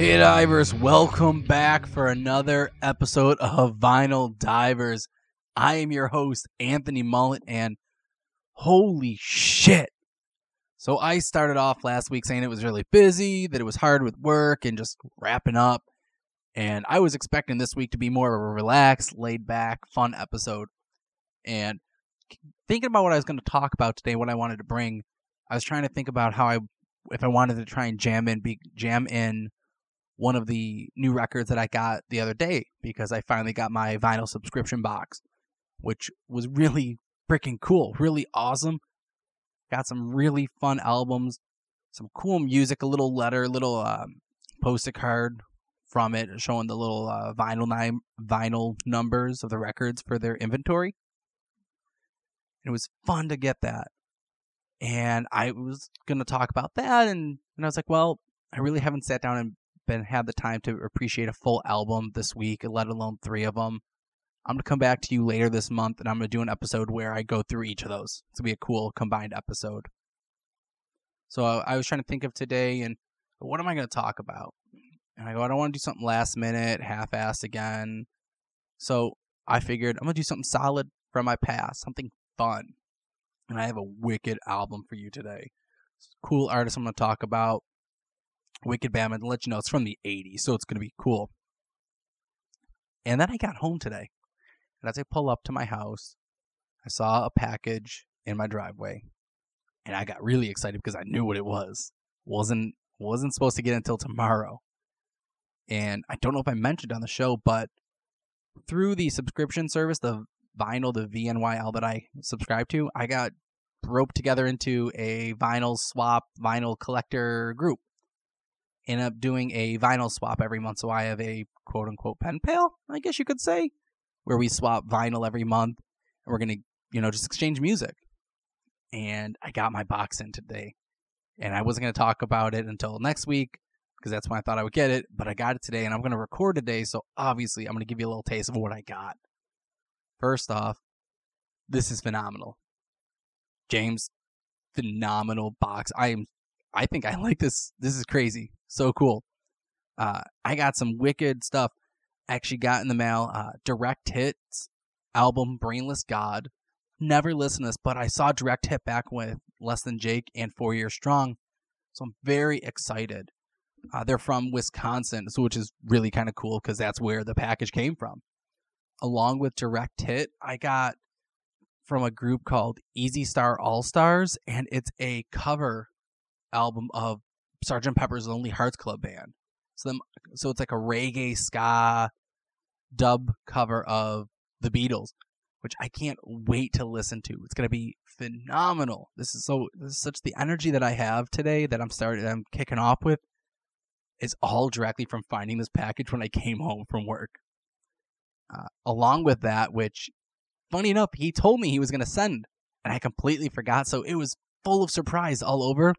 Hey divers, welcome back for another episode of Vinyl Divers. I am your host, Anthony Mullet, and holy shit. So I started off last week saying it was really busy, that it was hard with work and just wrapping up. And I was expecting this week to be more of a relaxed, laid back, fun episode. And thinking about what I was going to talk about today, what I wanted to bring, I was trying to think about how I, if I wanted to try and jam in, be, jam in one of the new records that I got the other day because I finally got my vinyl subscription box, which was really freaking cool, really awesome. Got some really fun albums, some cool music, a little letter, little um, post-it card from it showing the little uh, vinyl vinyl numbers of the records for their inventory. It was fun to get that. And I was going to talk about that and, and I was like, well, I really haven't sat down and been had the time to appreciate a full album this week, let alone three of them. I'm gonna come back to you later this month, and I'm gonna do an episode where I go through each of those. It's gonna be a cool combined episode. So uh, I was trying to think of today, and what am I gonna talk about? And I go, I don't want to do something last minute, half-assed again. So I figured I'm gonna do something solid from my past, something fun. And I have a wicked album for you today. Cool artist I'm gonna talk about. Wicked Bam and let you know it's from the 80s, so it's going to be cool. And then I got home today. And as I pull up to my house, I saw a package in my driveway. And I got really excited because I knew what it was. Wasn't wasn't supposed to get until tomorrow. And I don't know if I mentioned on the show, but through the subscription service, the vinyl, the VNYL that I subscribe to, I got roped together into a vinyl swap, vinyl collector group end up doing a vinyl swap every month. So I have a quote unquote pen pal, I guess you could say, where we swap vinyl every month and we're going to, you know, just exchange music. And I got my box in today. And I wasn't going to talk about it until next week because that's when I thought I would get it. But I got it today and I'm going to record today. So obviously, I'm going to give you a little taste of what I got. First off, this is phenomenal. James, phenomenal box. I am I think I like this. This is crazy. So cool. Uh, I got some wicked stuff. Actually, got in the mail. Uh, Direct Hits album, Brainless God. Never listened to this, but I saw Direct Hit back with Less Than Jake and Four Years Strong. So I'm very excited. Uh, they're from Wisconsin, so which is really kind of cool because that's where the package came from. Along with Direct Hit, I got from a group called Easy Star All Stars, and it's a cover album of Sergeant Pepper's Lonely Hearts Club Band. So them, so it's like a reggae ska dub cover of the Beatles, which I can't wait to listen to. It's gonna be phenomenal. This is so this is such the energy that I have today that I'm starting I'm kicking off with is all directly from finding this package when I came home from work. Uh, along with that, which funny enough, he told me he was gonna send, and I completely forgot. So it was full of surprise all over.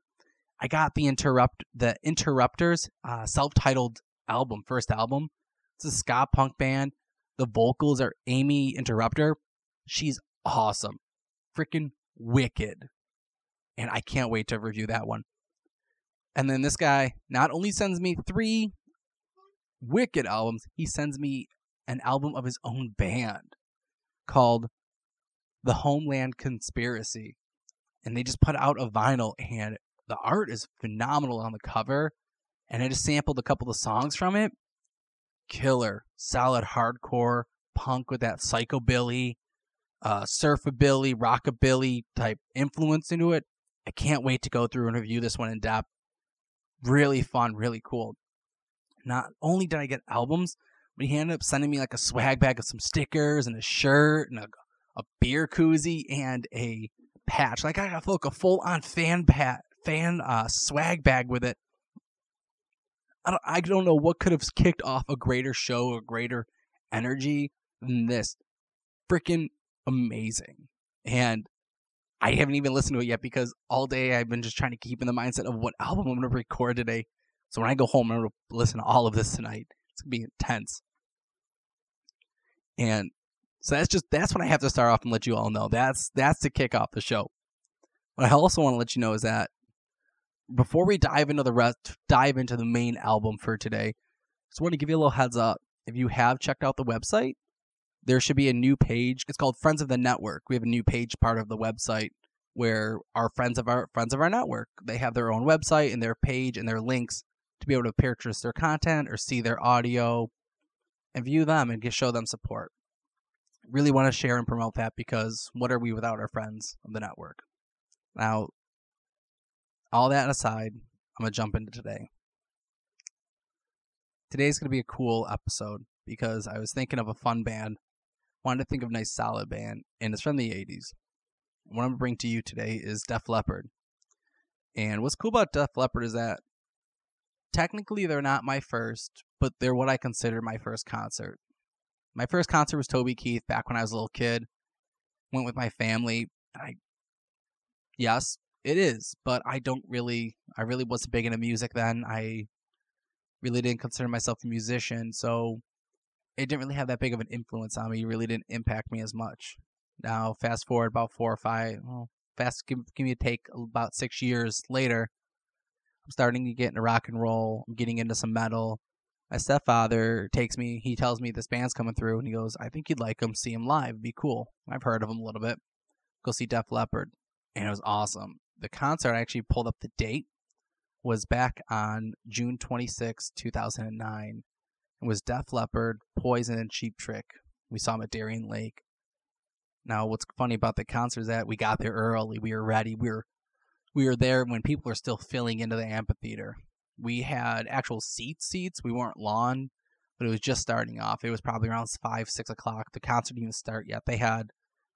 I got the interrupt the Interrupters uh, self-titled album, first album. It's a ska punk band. The vocals are Aimee Interrupter. She's awesome, freaking wicked, and I can't wait to review that one. And then this guy not only sends me three wicked albums, he sends me an album of his own band called The Homeland Conspiracy. And they just put out a vinyl and the art is phenomenal on the cover, and I just sampled a couple of songs from it. Killer, solid hardcore punk with that psychobilly, uh, surfabilly, rockabilly type influence into it. I can't wait to go through and review this one in depth. Really fun, really cool. Not only did I get albums, but he ended up sending me like a swag bag of some stickers and a shirt and a, a beer koozie and a patch. Like I got like a full on fan pat fan uh, swag bag with it. I don't, I don't know what could have kicked off a greater show, a greater energy than this. Freaking amazing. And I haven't even listened to it yet because all day I've been just trying to keep in the mindset of what album I'm going to record today. So when I go home, I'm going to listen to all of this tonight. It's going to be intense. And so that's just that's what I have to start off and let you all know. That's that's to kick off the show. What I also want to let you know is that before we dive into the rest, dive into the main album for today, just want to give you a little heads up. If you have checked out the website, there should be a new page. It's called Friends of the Network. We have a new page part of the website where our friends of our friends of our network they have their own website and their page and their links to be able to purchase their content or see their audio and view them and just show them support. Really want to share and promote that because what are we without our friends of the network? Now, all that aside, I'm going to jump into today. Today's going to be a cool episode because I was thinking of a fun band, wanted to think of a nice solid band, and it's from the 80s. What I'm going to bring to you today is Def Leppard. And what's cool about Def Leppard is that technically they're not my first, but they're what I consider my first concert. My first concert was Toby Keith back when I was a little kid. Went with my family. I yes, it is, but I don't really I really wasn't big into music then. I really didn't consider myself a musician, so it didn't really have that big of an influence on me. It really didn't impact me as much. Now, fast forward about four or five, well, fast give, give me a take about six years later, I'm starting to get into rock and roll. I'm getting into some metal. My stepfather takes me. He tells me this band's coming through, and he goes, "I think you'd like them. See them live. It'd be cool." I've heard of them a little bit. Go see Def Leppard, and it was awesome. The concert I actually pulled up the date was back on June 26, 2009. It was Def Leppard, Poison, and Cheap Trick. We saw them at Darien Lake. Now, what's funny about the concert is that we got there early. We were ready. We were we were there when people were still filling into the amphitheater. We had actual seat seats. We weren't lawn, but it was just starting off. It was probably around five, six o'clock. The concert didn't even start yet. They had,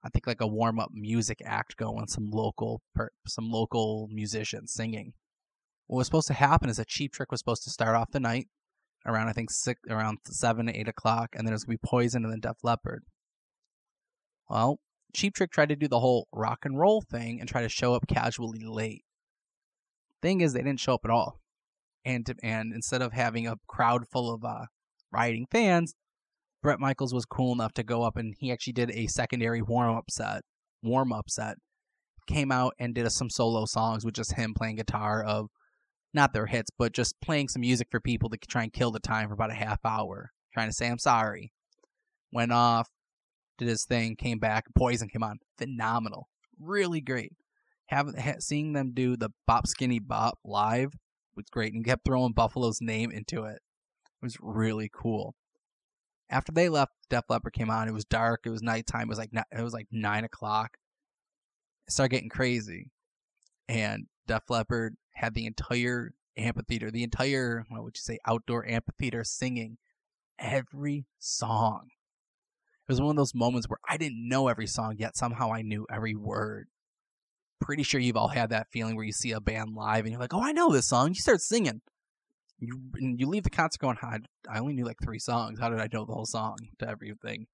I think, like a warm up music act going. Some local, some local musicians singing. What was supposed to happen is a Cheap Trick was supposed to start off the night around I think six, around seven, eight o'clock, and then it was gonna be Poison and then Def Leppard. Well, Cheap Trick tried to do the whole rock and roll thing and try to show up casually late. Thing is, they didn't show up at all, and and instead of having a crowd full of uh, rioting fans, Bret Michaels was cool enough to go up and he actually did a secondary warm up set. Warm up set came out and did some solo songs with just him playing guitar of not their hits, but just playing some music for people to try and kill the time for about a half hour, trying to say I'm sorry. Went off, did his thing, came back, Poison came on, phenomenal, really great. Having seeing them do the Bop Skinny Bop live was great, and kept throwing Buffalo's name into it. It was really cool. After they left, Def Leppard came on. It was dark. It was nighttime. It was like it was like nine o'clock. It started getting crazy, and Def Leppard had the entire amphitheater, the entire what would you say outdoor amphitheater singing every song. It was one of those moments where I didn't know every song yet somehow I knew every word. Pretty sure you've all had that feeling where you see a band live and you're like, "Oh, I know this song." You start singing. You you leave the concert going, "I I only knew like three songs. How did I know the whole song to everything?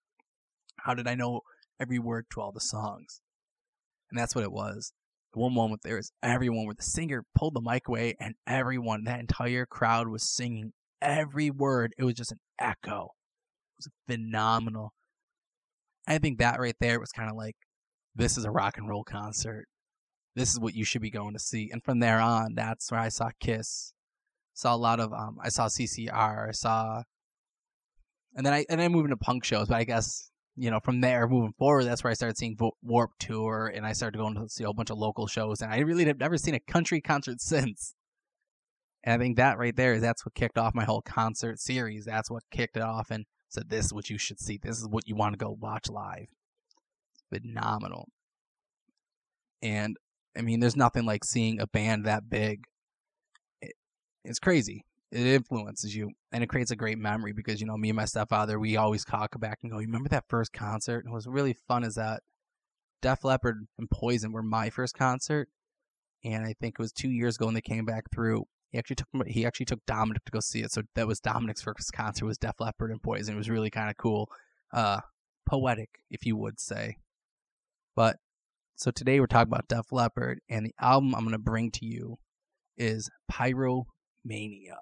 How did I know every word to all the songs?" And that's what it was. The one moment there was everyone where the singer pulled the mic away and everyone, that entire crowd was singing every word. It was just an echo. It was phenomenal. I think that right there was kind of like, this is a rock and roll concert. This is what you should be going to see. And from there on, that's where I saw Kiss. Saw a lot of um I saw CCR, I saw and then I and then I moved into punk shows, but I guess you know from there moving forward, that's where I started seeing Warp Tour, and I started going to see a whole bunch of local shows, and I really have never seen a country concert since. And I think that right there is that's what kicked off my whole concert series. That's what kicked it off, and said, "This is what you should see. This is what you want to go watch live." Phenomenal. And I mean, there's nothing like seeing a band that big. It, it's crazy. It influences you, and it creates a great memory because you know me and my stepfather, we always talk back and go, "You remember that first concert?" And it was really fun. Is that Def Leppard and Poison were my first concert, and I think it was two years ago when they came back through. He actually took he actually took Dominic to go see it. So that was Dominic's first concert was Def Leppard and Poison. It was really kind of cool, uh, poetic, if you would say. But so today we're talking about Def Leppard, and the album I'm gonna bring to you is Pyromania.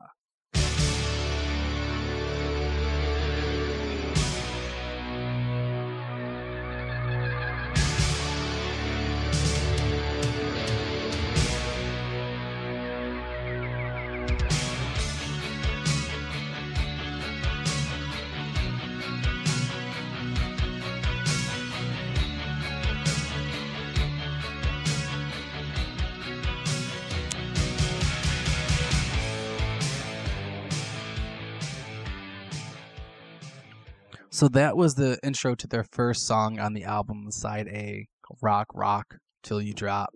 So that was the intro to their first song on the album, side A, Rock Rock Till You Drop.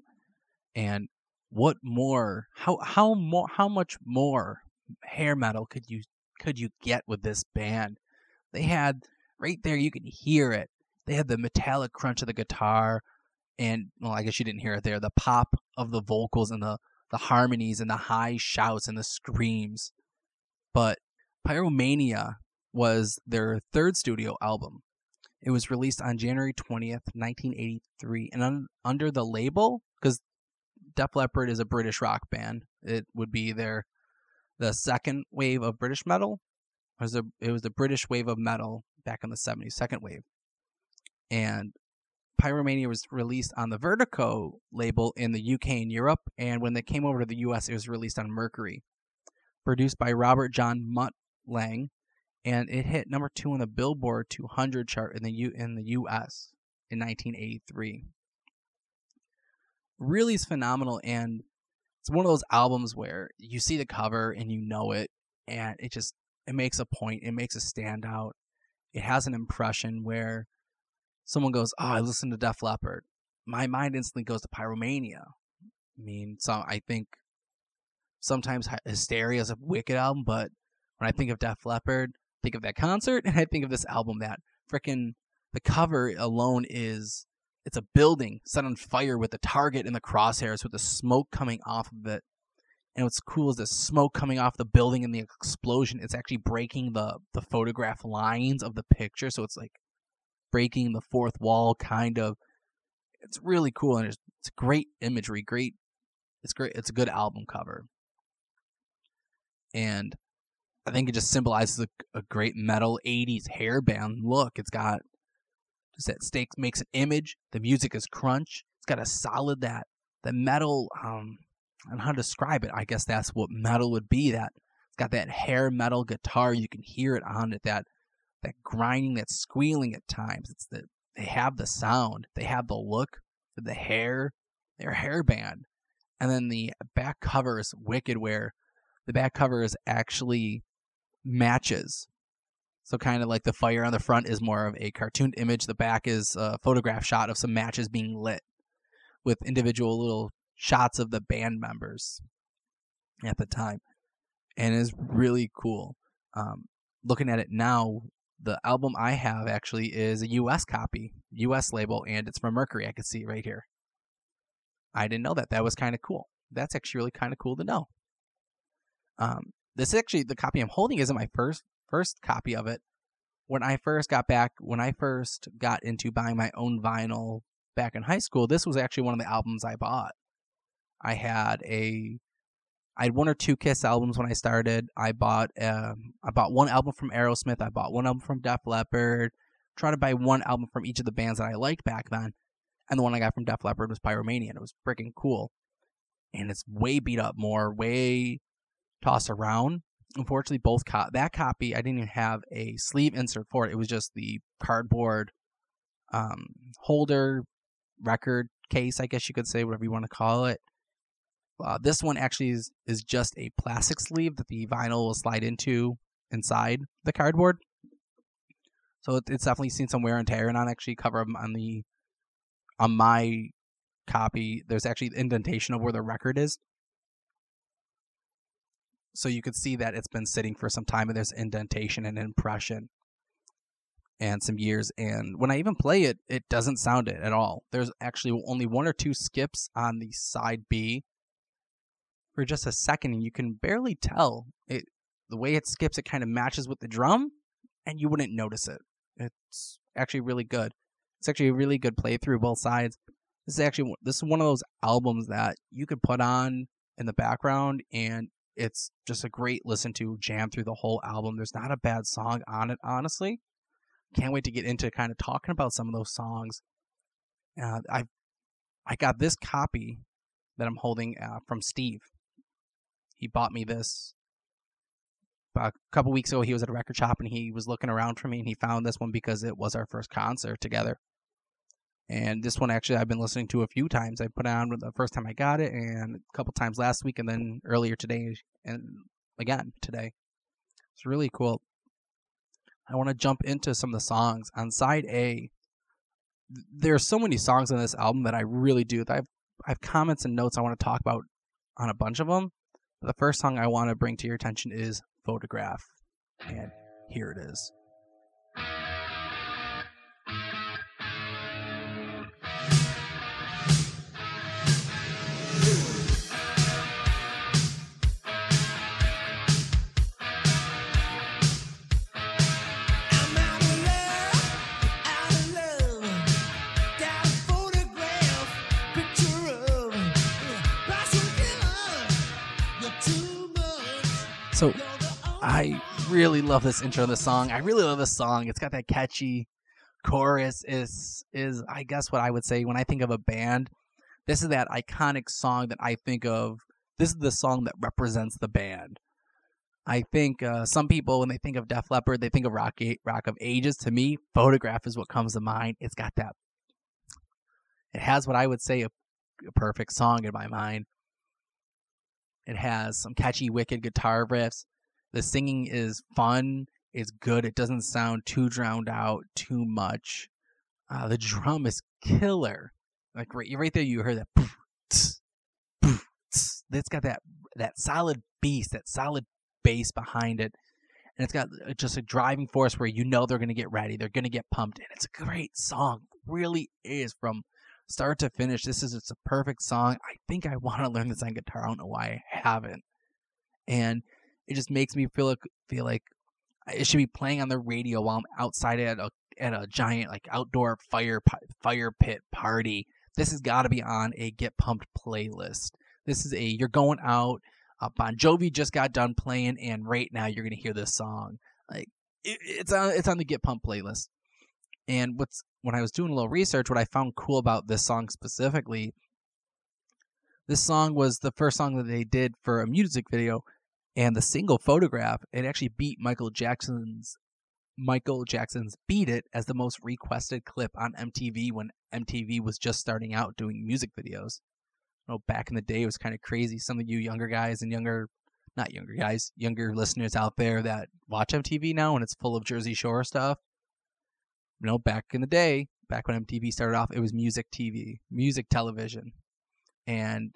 And what more? How how more? How much more hair metal could you could you get with this band? They had right there, you can hear it. They had the metallic crunch of the guitar, and well, I guess you didn't hear it there. The pop of the vocals and the the harmonies and the high shouts and the screams. But Pyromania was their third studio album. It was released on January 20th, 1983, and un- under the label, because Def Leppard is a British rock band, it would be their the second wave of British metal. It was, a, it was the British wave of metal back in the 70s, second wave. And Pyromania was released on the Vertigo label in the UK and Europe, and when they came over to the US, it was released on Mercury. Produced by Robert John Mutt Lang, and it hit number two on the Billboard 200 chart in the U in the U.S. in 1983. Really is phenomenal, and it's one of those albums where you see the cover and you know it, and it just it makes a point, it makes a standout. It has an impression where someone goes, "Oh, I listened to Def Leppard." My mind instantly goes to Pyromania. I mean, so I think sometimes Hysteria is a wicked album, but when I think of Def Leppard, think of that concert and I think of this album that freaking the cover alone is it's a building set on fire with the target in the crosshairs with the smoke coming off of it. And what's cool is the smoke coming off the building and the explosion. It's actually breaking the the photograph lines of the picture, so it's like breaking the fourth wall, kind of. It's really cool and it's, it's great imagery. Great, it's great. It's a good album cover, and I think it just symbolizes a, a great metal 80s hairband look. It's got just that makes an image. The music is crunch. It's got a solid that the metal um know how to describe it. I guess that's what metal would be. That it's got that hair metal guitar. You can hear it on it. That that grinding, that squealing at times. It's the they have the sound. They have the look. The hair. Their hairband. And then the back cover is wicked where the back cover is actually matches. So kind of like the fire on the front is more of a cartooned image. The back is a photograph shot of some matches being lit with individual little shots of the band members at the time. And is really cool. Um, looking at it now, the album I have actually is a US copy, US label, and it's from Mercury. I can see it right here. I didn't know that. That was kind of cool. That's actually really kind of cool to know. Um, this is actually the copy I'm holding isn't my first first copy of it. When I first got back, when I first got into buying my own vinyl back in high school, this was actually one of the albums I bought. I had a I had one or two Kiss albums when I started. I bought um, I bought one album from Aerosmith. I bought one album from Def Leppard. Tried to buy one album from each of the bands that I liked back then, and the one I got from Def Leppard was Pyromania, and it was freaking cool. And it's way beat up more, way tossed around. Unfortunately, both co- that copy I didn't even have a sleeve insert for it. It was just the cardboard um, holder record case, I guess you could say, whatever you want to call it. Uh, this one actually is, is just a plastic sleeve that the vinyl will slide into inside the cardboard. So it, it's definitely seen some wear and tear. And on actually cover on the on my copy, there's actually indentation of where the record is so you could see that it's been sitting for some time and there's indentation and impression and some years and when i even play it it doesn't sound it at all. There's actually only one or two skips on the side b for just a second and you can barely tell it the way it skips it kind of matches with the drum and you wouldn't notice it. It's actually really good. It's actually a really good playthrough both sides. This is actually this is one of those albums that you could put on in the background and it's just a great listen to, jam through the whole album. There's not a bad song on it, honestly. Can't wait to get into kind of talking about some of those songs. Uh, I I got this copy that I'm holding uh, from Steve. He bought me this a couple weeks ago. He was at a record shop and he was looking around for me and he found this one because it was our first concert together. And this one actually I've been listening to a few times. I put on the first time I got it and a couple times last week and then earlier today and again today. It's really cool. I want to jump into some of the songs on side A. There are so many songs on this album that I really do. I have, I have comments and notes I want to talk about on a bunch of them. But the first song I want to bring to your attention is Photograph. And here it is. So I really love this intro of the song. I really love this song. It's got that catchy chorus. Is is I guess what I would say when I think of a band. This is that iconic song that I think of. This is the song that represents the band. I think uh, some people when they think of Def Leppard, they think of Rock Rock of Ages. To me, Photograph is what comes to mind. It's got that. It has what I would say a, a perfect song in my mind. It has some catchy, wicked guitar riffs. The singing is fun. It's good. It doesn't sound too drowned out, too much. Uh, the drum is killer. Like right, right there, you heard that. Tss, tss. It's got that that solid bass, that solid bass behind it, and it's got uh, just a driving force where you know they're gonna get ready, they're gonna get pumped, and it's a great song. Really is from start to finish. This is it's a perfect song. I think I want to learn this on guitar. I don't know why I haven't. And it just makes me feel like feel like it should be playing on the radio while I'm outside at a at a giant like outdoor fire fire pit party. This has got to be on a get pumped playlist. This is a you're going out. Uh, bon Jovi just got done playing, and right now you're gonna hear this song. Like it, it's on it's on the get pumped playlist. And what's when I was doing a little research, what I found cool about this song specifically, this song was the first song that they did for a music video, and the single photograph it actually beat Michael Jackson's Michael Jackson's "Beat It" as the most requested clip on MTV when MTV was just starting out doing music videos. You know, back in the day, it was kind of crazy. Some of you younger guys and younger, not younger guys, younger listeners out there that watch MTV now, and it's full of Jersey Shore stuff you know, back in the day, back when MTV started off, it was music TV, music television, and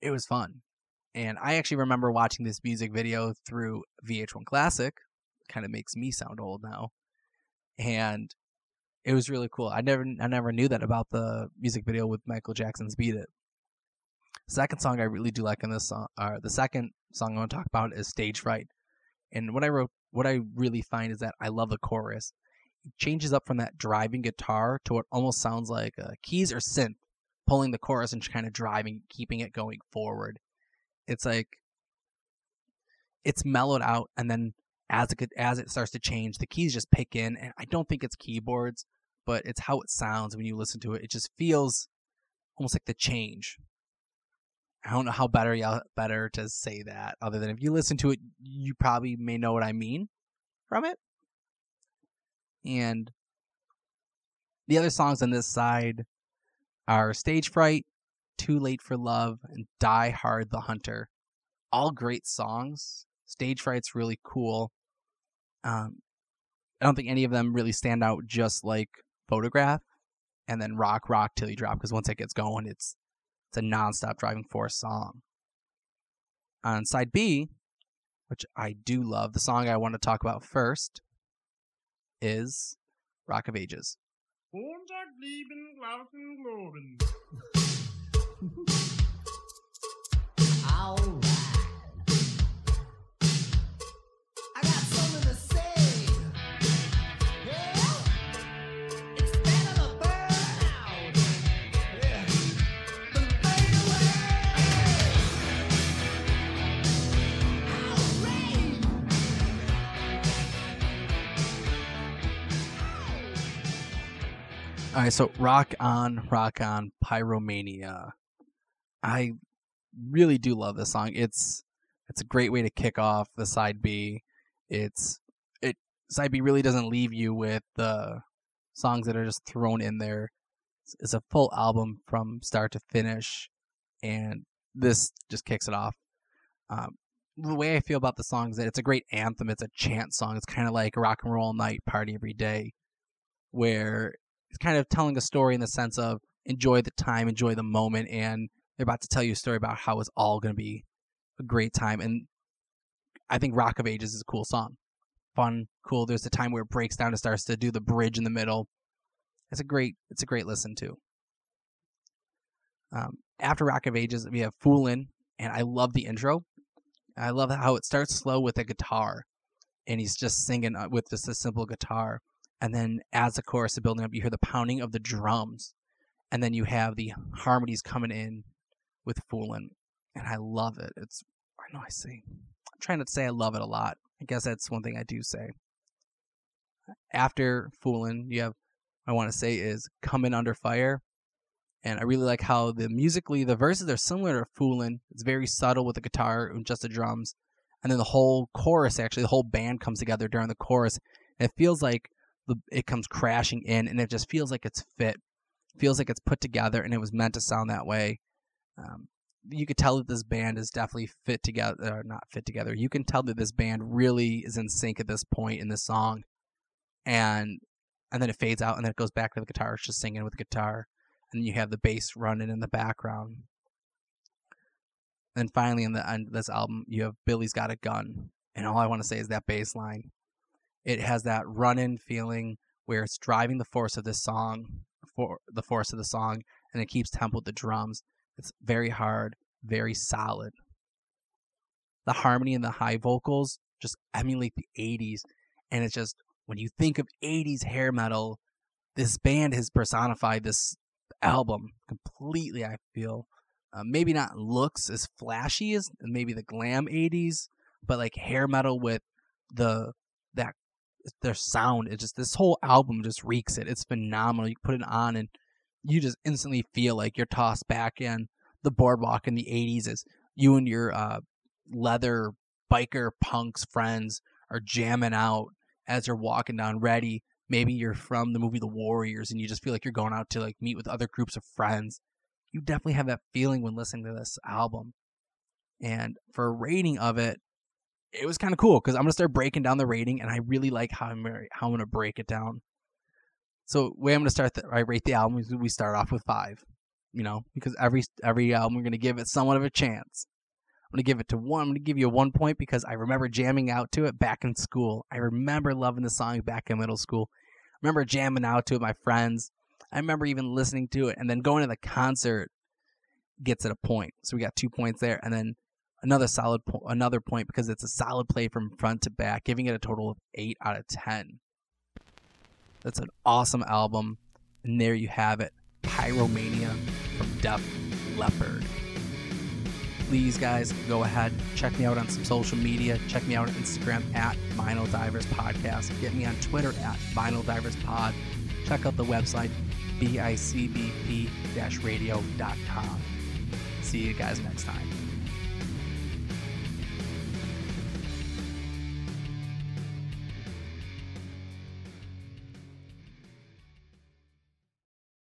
it was fun. And I actually remember watching this music video through VH1 Classic. Kind of makes me sound old now, and it was really cool. I never, I never knew that about the music video with Michael Jackson's "Beat It." Second song I really do like in this song, or the second song I want to talk about is "Stage Fright." And what I wrote, what I really find is that I love the chorus changes up from that driving guitar to what almost sounds like uh, keys or synth pulling the chorus and kind of driving, keeping it going forward. It's like it's mellowed out, and then as it as it starts to change, the keys just pick in. And I don't think it's keyboards, but it's how it sounds when you listen to it. It just feels almost like the change. I don't know how better better to say that other than if you listen to it, you probably may know what I mean from it. And the other songs on this side are Stage Fright, Too Late for Love, and Die Hard the Hunter. All great songs. Stage Fright's really cool. Um, I don't think any of them really stand out just like Photograph, and then Rock Rock Till You Drop, because once it gets going, it's it's a nonstop driving force song. On side B, which I do love, the song I want to talk about first is Rock of Ages. All right, so rock on, rock on, Pyromania. I really do love this song. It's it's a great way to kick off the side B. It's it side B really doesn't leave you with the songs that are just thrown in there. It's, it's a full album from start to finish, and this just kicks it off. Um, the way I feel about the song is that it's a great anthem. It's a chant song. It's kind of like rock and roll night, party every day, where it's kind of telling a story in the sense of enjoy the time, enjoy the moment, and they're about to tell you a story about how it's all going to be a great time. And I think Rock of Ages is a cool song, fun, cool. There's a time where it breaks down and starts to do the bridge in the middle. It's a great, it's a great listen to. Um, after Rock of Ages, we have Foolin', and I love the intro. I love how it starts slow with a guitar, and he's just singing uh, with just a simple guitar. And then as the chorus is building up, you hear the pounding of the drums, and then you have the harmonies coming in with Foolin', and I love it. It's I know I say I'm trying to say I love it a lot. I guess that's one thing I do say. After Foolin', you have I want to say is Coming Under Fire, and I really like how the musically the verses are similar to Foolin'. It's very subtle with the guitar and just the drums, and then the whole chorus actually the whole band comes together during the chorus. And it feels like the it comes crashing in, and it just feels like it's fit, feels like it's put together, and it was meant to sound that way. Um, you could tell that this band is definitely fit together, or not fit together. You can tell that this band really is in sync at this point in this song, and and then it fades out, and then it goes back to the guitar. It's just singing with the guitar and you have the bass running in the background. And finally, in the end of this album, you have Billy's Got a Gun. And all I want to say is that bass line. It has that run in feeling where it's driving the force of this song, for the force of the song, and it keeps tempo with the drums. It's very hard, very solid. The harmony and the high vocals just emulate the 80s. And it's just, when you think of 80s hair metal, this band has personified this album completely. I feel uh, maybe not looks as flashy as maybe the glam '80s, but like hair metal with the that their sound. It just this whole album just reeks it. It's phenomenal. You put it on and you just instantly feel like you're tossed back in the boardwalk in the '80s as you and your uh, leather biker punks friends are jamming out as you're walking down ready maybe you're from the movie The Warriors and you just feel like you're going out to like meet with other groups of friends. You definitely have that feeling when listening to this album. And for a rating of it, it was kind of cool because I'm gonna start breaking down the rating, and I really like how I'm how I'm gonna break it down. So way I'm gonna start, the, I rate the album. We start off with five, you know, because every every album we're gonna give it somewhat of a chance. I'm gonna give it to one. I'm gonna give you a one point because I remember jamming out to it back in school. I remember loving the song back in middle school. I remember jamming out to it, with my friends. I remember even listening to it and then going to the concert gets it a point. So we got two points there, and then another solid po- another point because it's a solid play from front to back, giving it a total of eight out of ten. That's an awesome album, and there you have it, Pyromania from Def Leppard please, guys, go ahead, check me out on some social media. Check me out on Instagram at Vinyl Divers Podcast. Get me on Twitter at Vinyl Divers Pod. Check out the website, bicbp-radio.com. See you guys next time.